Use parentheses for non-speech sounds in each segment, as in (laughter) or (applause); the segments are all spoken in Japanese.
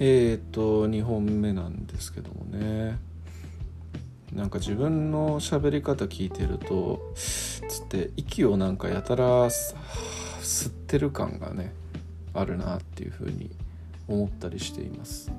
えっ、と2本目なんですけどもね。なんか自分の喋り方聞いてるとつって息をなんかやたら吸ってる感がねあるなっていうふうに思ったりしています。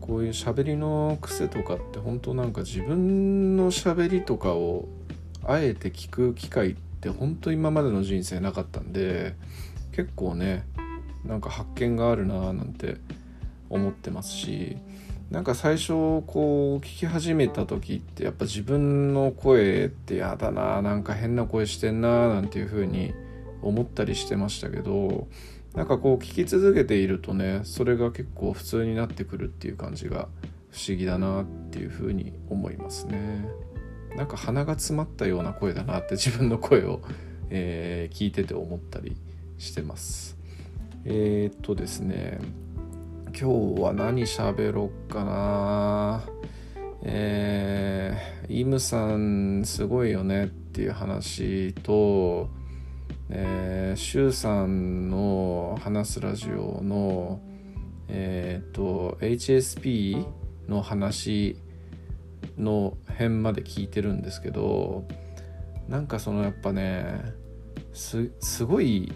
こういう喋りの癖とかって本当なんか自分の喋りとかをあえて聞く機会って本当今までの人生なかったんで結構ねなんか発見があるなーなんて思ってますしなんか最初こう聞き始めた時ってやっぱ自分の声ってやだななんか変な声してんななんていう風に思ったりしてましたけどなんかこう聞き続けているとねそれが結構普通になってくるっていう感じが不思議だなっていう風に思いますね。なんか鼻が詰まったような声だなって自分の声を、えー、聞いてて思ったりしてます。えー、っとですね今日は何喋ろっかな。えー、イムさんすごいよねっていう話と、えー、シュウさんの話すラジオのえっ、ー、と HSP の話の辺まで聞いてるんですけどなんかそのやっぱねすすごい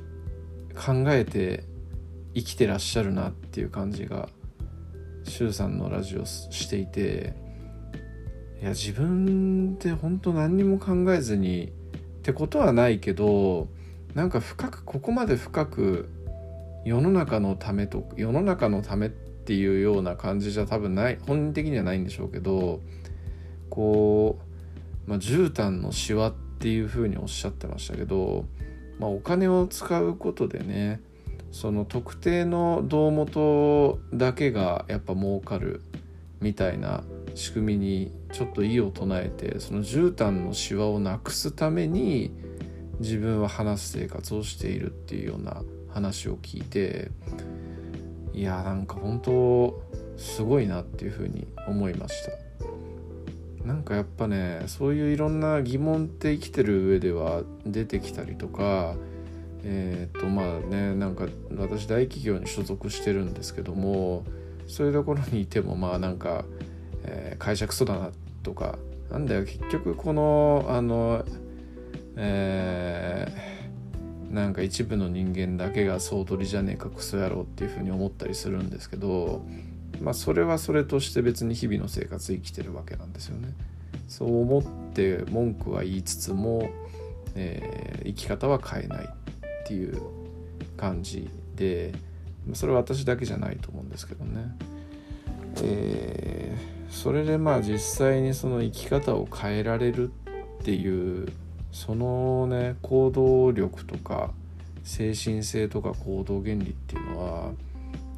考えて生きてらっしゃるなっていう感じが周さんのラジオしていていや自分って本当何にも考えずにってことはないけどなんか深くここまで深く世の中のためと世の中のためっていうような感じじゃ多分ない本人的にはないんでしょうけどこう、まあ、絨毯のシワっていうふうにおっしゃってましたけど、まあ、お金を使うことでねその特定の胴元だけがやっぱ儲かるみたいな仕組みにちょっと異を唱えてその絨毯のシワをなくすために自分は話す生活をしているっていうような話を聞いていやなんか本当すごいなっていうふうに思いました。なんかやっぱねそういういろんな疑問って生きてる上では出てきたりとかえっ、ー、とまあねなんか私大企業に所属してるんですけどもそういうところにいてもまあなんか、えー、会社クソだなとかなんだよ結局このあのえー、なんか一部の人間だけが総取りじゃねえかクソ野郎っていうふうに思ったりするんですけどまあそれはそれとして別に日々の生活生きてるわけなんですよね。そう思って文句は言いつつも、えー、生き方は変えないっていう感じでそれは私だけじゃないと思うんですけどね。えー、それでまあ実際にその生き方を変えられるっていうそのね行動力とか精神性とか行動原理っていうのは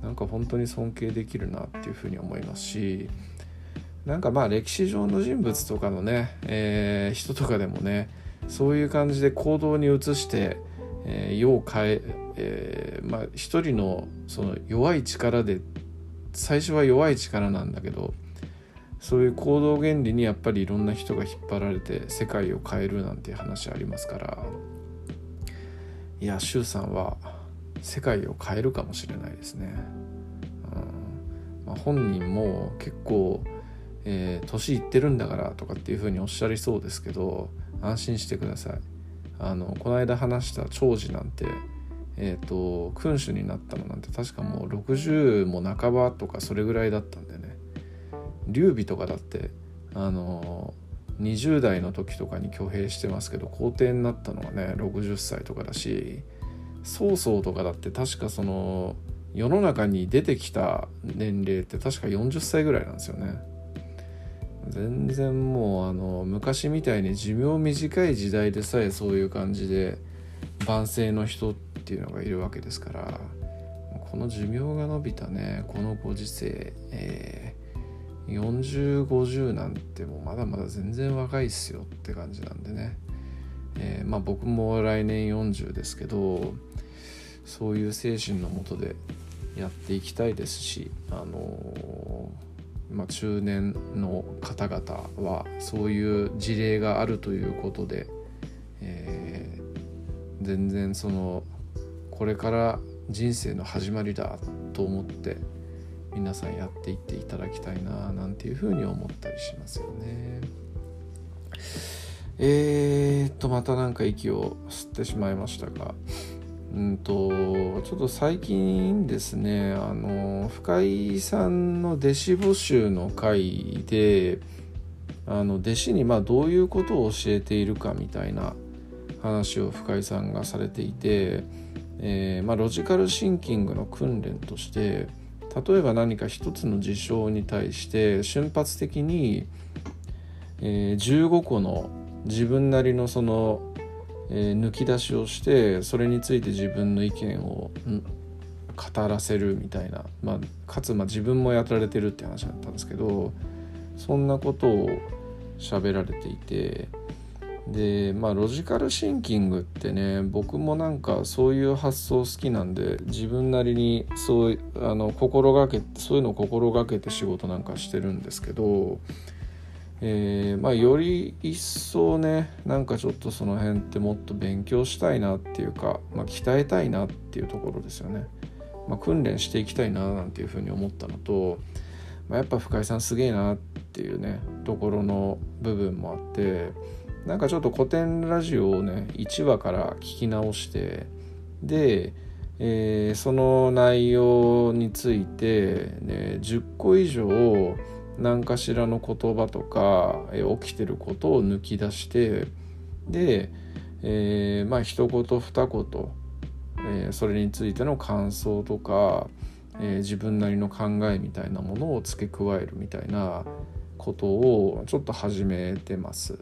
なんか本当に尊敬できるなっていうふうに思いますしなんかまあ歴史上の人物とかのね、えー、人とかでもねそういう感じで行動に移してえー、世を変ええー、まあ一人のその弱い力で最初は弱い力なんだけどそういう行動原理にやっぱりいろんな人が引っ張られて世界を変えるなんていう話ありますからいや周さんは世界を変えるかもしれないですね。まあ、本人も結構、えー、年いってるんだからとかっていうふうにおっしゃりそうですけど安心してください。あのこの間話した長寿なんてえーと、君主になったのなんて確かもう60も半ばとかそれぐらいだったんでね劉備とかだってあの20代の時とかに挙兵してますけど皇帝になったのはね60歳とかだし曹操とかだって確かその世の中に出てきた年齢って確か40歳ぐらいなんですよね。全然もうあの昔みたいに寿命短い時代でさえそういう感じで万世の人っていうのがいるわけですからこの寿命が伸びたねこのご時世、えー、4050なんてもうまだまだ全然若いっすよって感じなんでね、えー、まあ僕も来年40ですけどそういう精神のもとでやっていきたいですしあのーまあ、中年の方々はそういう事例があるということで、えー、全然そのこれから人生の始まりだと思って皆さんやっていっていただきたいななんていうふうに思ったりしますよね。えー、っとまたなんか息を吸ってしまいましたがうんとちょっと最近ですねあの深井さんの弟子募集の回であの弟子にまあどういうことを教えているかみたいな話を深井さんがされていて、えー、まあ、ロジカルシンキングの訓練として例えば何か一つの事象に対して瞬発的に、えー、15個の自分なりのその、えー、抜き出しをしてそれについて自分の意見を語らせるみたいな、まあ、かつま自分もやられてるって話だったんですけどそんなことを喋られていてでまあロジカルシンキングってね僕もなんかそういう発想好きなんで自分なりにそうあの心がけそういうのを心がけて仕事なんかしてるんですけど、えー、まあより一層ねなんかちょっとその辺ってもっと勉強したいなっていうか、まあ、鍛えたいなっていうところですよね。まあ、訓練していきたいななんていうふうに思ったのと、ま、やっぱ深井さんすげえなっていうねところの部分もあって。なんかちょっと古典ラジオをね1話から聞き直してで、えー、その内容について、ね、10個以上何かしらの言葉とか、えー、起きてることを抜き出してで、えー、まあ一言二言、えー、それについての感想とか、えー、自分なりの考えみたいなものを付け加えるみたいなことをちょっと始めてます。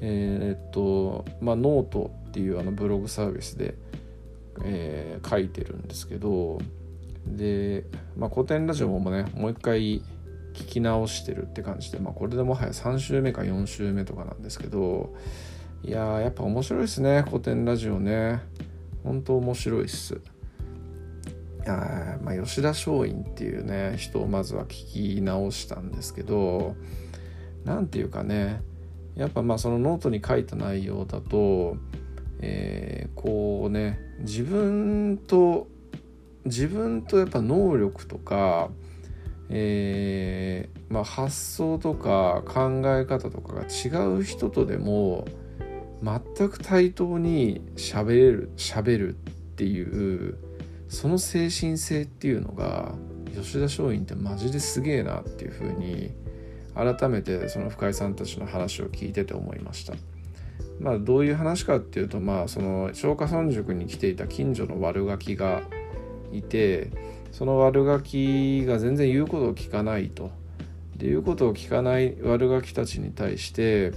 えー、っとまあノートっていうあのブログサービスで、えー、書いてるんですけどで、まあ、古典ラジオもねもう一回聞き直してるって感じで、まあ、これでもはや3週目か4週目とかなんですけどいややっぱ面白いですね古典ラジオね。本当面白いっす。あまあ、吉田松陰っていうね人をまずは聞き直したんですけど何て言うかねやっぱまあそのノートに書いた内容だと、えー、こうね自分と自分とやっぱ能力とか、えーまあ、発想とか考え方とかが違う人とでも全く対等に喋れる喋るっていうその精神性っていうのが吉田松陰ってマジですげえなっていうふうに改めてその深井さんたちの話を聞いてて思いました。まあ、どういう話かっていうと、まあ、その松下村塾に来ていた近所の悪ガキがいてその悪ガキが全然言うことを聞かないと。で言うことを聞かない悪ガキたちに対して、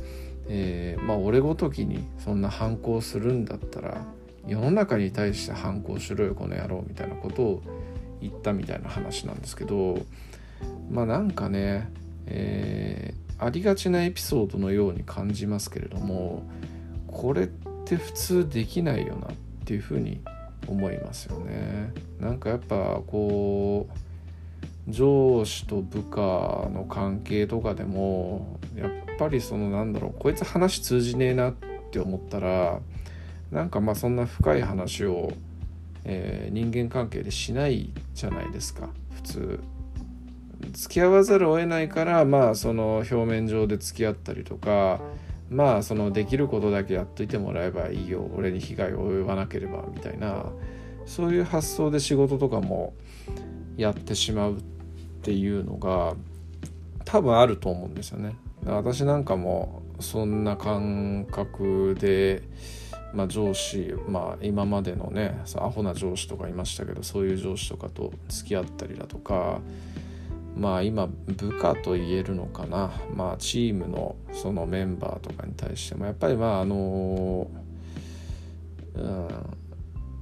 えー、まあ俺ごときにそんな反抗するんだったら世の中に対して反抗しろよこの野郎みたいなことを言ったみたいな話なんですけどまあなんかねえー、ありがちなエピソードのように感じますけれどもこれって普通できないよなっていうふうに思いますよね。なんかやっぱこう上司と部下の関係とかでもやっぱりそのなんだろうこいつ話通じねえなって思ったらなんかまあそんな深い話を、えー、人間関係でしないじゃないですか普通。付き合わざるを得ないからまあその表面上で付き合ったりとかまあそのできることだけやっといてもらえばいいよ俺に被害を及ばなければみたいな。そういう発想で仕事とかもやってしまうっていうのが多分あると思うんですよね。私なんかもそんな感覚で、まあ、上司、まあ、今までのねアホな上司とかいましたけどそういう上司とかと付き合ったりだとかまあ今部下と言えるのかなまあチームのそのメンバーとかに対してもやっぱりまああのうん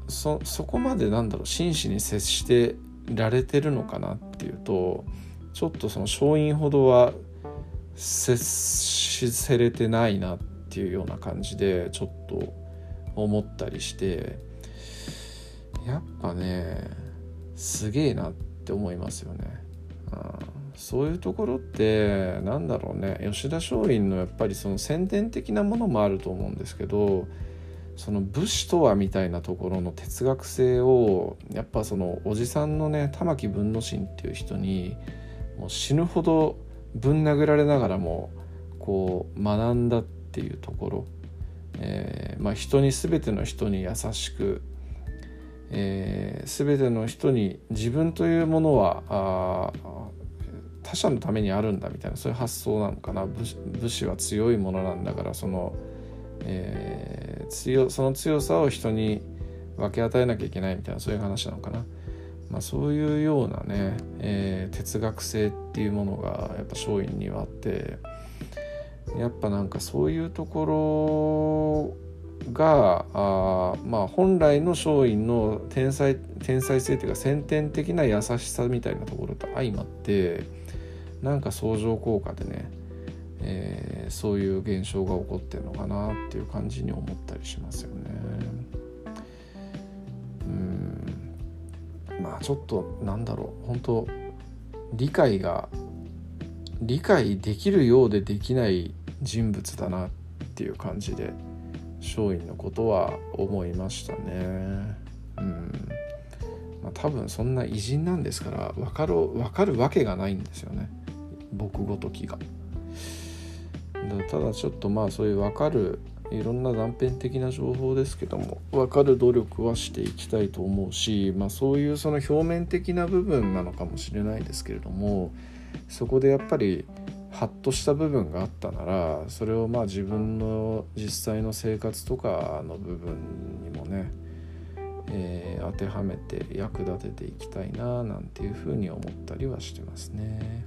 そそこまでなんだろう真摯に接してられてるのかなっていうとちょっとその勝因ほどは接しせれてないなっていうような感じでちょっと思ったりしてやっぱねすげえなって思いますよね。うんそういうところってなんだろうね吉田松陰のやっぱりその宣伝的なものもあると思うんですけどその武士とはみたいなところの哲学性をやっぱそのおじさんのね玉木文之進っていう人にもう死ぬほどぶん殴られながらもこう学んだっていうところ、えー、まあ、人に全ての人に優しく、えー、全ての人に自分というものはあ他者のためにあるんだみたいなそういう発想なのかな。武士は強いものなんだからその、えー、強その強さを人に分け与えなきゃいけないみたいなそういう話なのかな。まあ、そういうようなね、えー、哲学性っていうものがやっぱ松陰にはあってやっぱなんかそういうところがあまあ本来の松陰の天才天才性というか先天的な優しさみたいなところと相まってなんか相乗効果でね、えー、そういう現象が起こってるのかなっていう感じに思ったりしますよね。うんまあちょっとなんだろう本当理解が理解できるようでできない人物だなっていう感じで松陰のことは思いましたね。うんまあ、多分そんな偉人なんですから分かる分かるわけがないんですよね僕ごときが。ただちょっとまあそういう分かるいろんな断片的な情報ですけども分かる努力はしていきたいと思うし、まあ、そういうその表面的な部分なのかもしれないですけれどもそこでやっぱりハッとした部分があったならそれをまあ自分の実際の生活とかの部分にもね、えー、当てはめて役立てていきたいななんていうふうに思ったりはしてますね。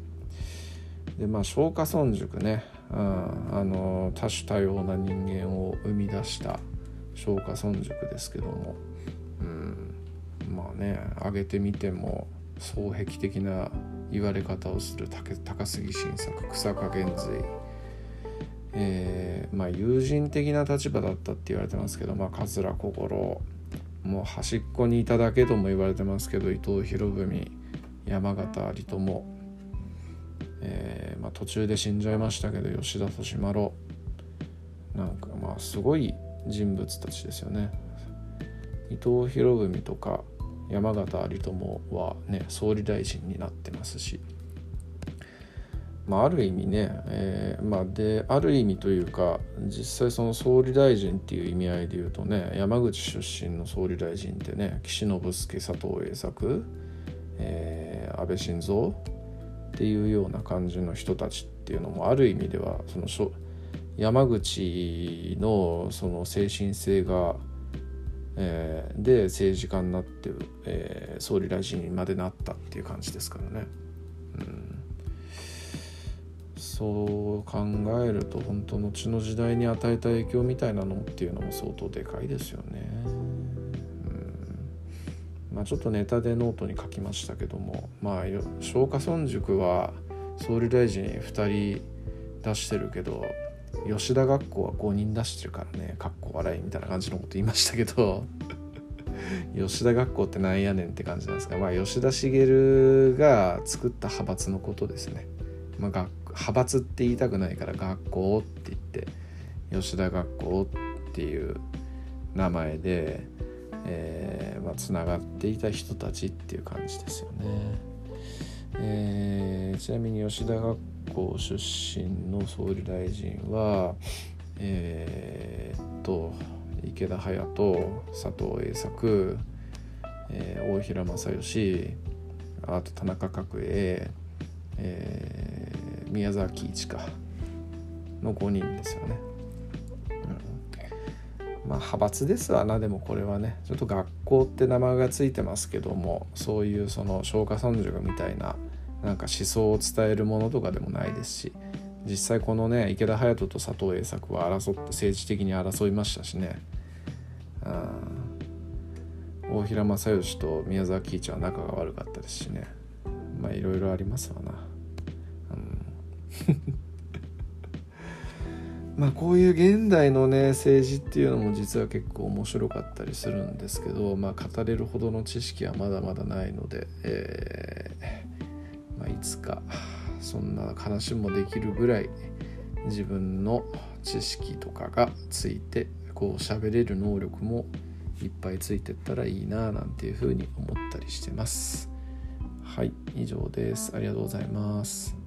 でまあ松下村塾ねあの多種多様な人間を生み出した松下村塾ですけども、うん、まあね上げてみても双璧的な言われ方をする高杉晋作草加減髄えー、まあ友人的な立場だったって言われてますけど、まあ、桂心もう端っこにいただけとも言われてますけど伊藤博文山形有朋。えー、まあ、途中で死んじゃいましたけど吉田利丸なんかまあすごい人物たちですよね。伊藤博文とか山形有朋はね総理大臣になってますし。まあ、ある意味ね、えー、まあ、である意味というか実際その総理大臣っていう意味合いで言うとね山口出身の総理大臣ってね岸信介佐藤栄作、えー、安倍晋三っていうような感じの人たちっていうのもある意味ではその山口のその精神性が、えー、で政治家になって、えー、総理大臣にまでなったっていう感じですからね。うんそう考えると本当後の時代に与えた影響みたいなのっていうのも相当でかいですよね。まあ、ちょっとネタでノートに書きましたけどもまあ松下村塾は総理大臣2人出してるけど吉田学校は5人出してるからねかっこ笑いみたいな感じのこと言いましたけど (laughs) 吉田学校ってなんやねんって感じなんですが、まあ、吉田茂が作った派閥のことですね、まあ、派閥って言いたくないから学校って言って吉田学校っていう名前でえーまあ、つながっていた人たちっていう感じですよね。えー、ちなみに吉田学校出身の総理大臣はえー、っと池田隼人佐藤栄作、えー、大平正義あと田中角栄、えー、宮沢喜一かの5人ですよね。まあ、派閥ですわなでもこれはね。ちょっと学校って名前が付いてますけどもそういうその松下村塾みたいななんか思想を伝えるものとかでもないですし実際このね池田隼人と佐藤栄作は争って政治的に争いましたしね。大平正義と宮沢喜一は仲が悪かったですしね。まあいろいろありますわな。うん。まあこういう現代のね政治っていうのも実は結構面白かったりするんですけど、まあ、語れるほどの知識はまだまだないので、えー、まあ、いつかそんな話もできるぐらい自分の知識とかがついてこう喋れる能力もいっぱいついてったらいいななんていうふうに思ったりしてます。はい以上です。ありがとうございます。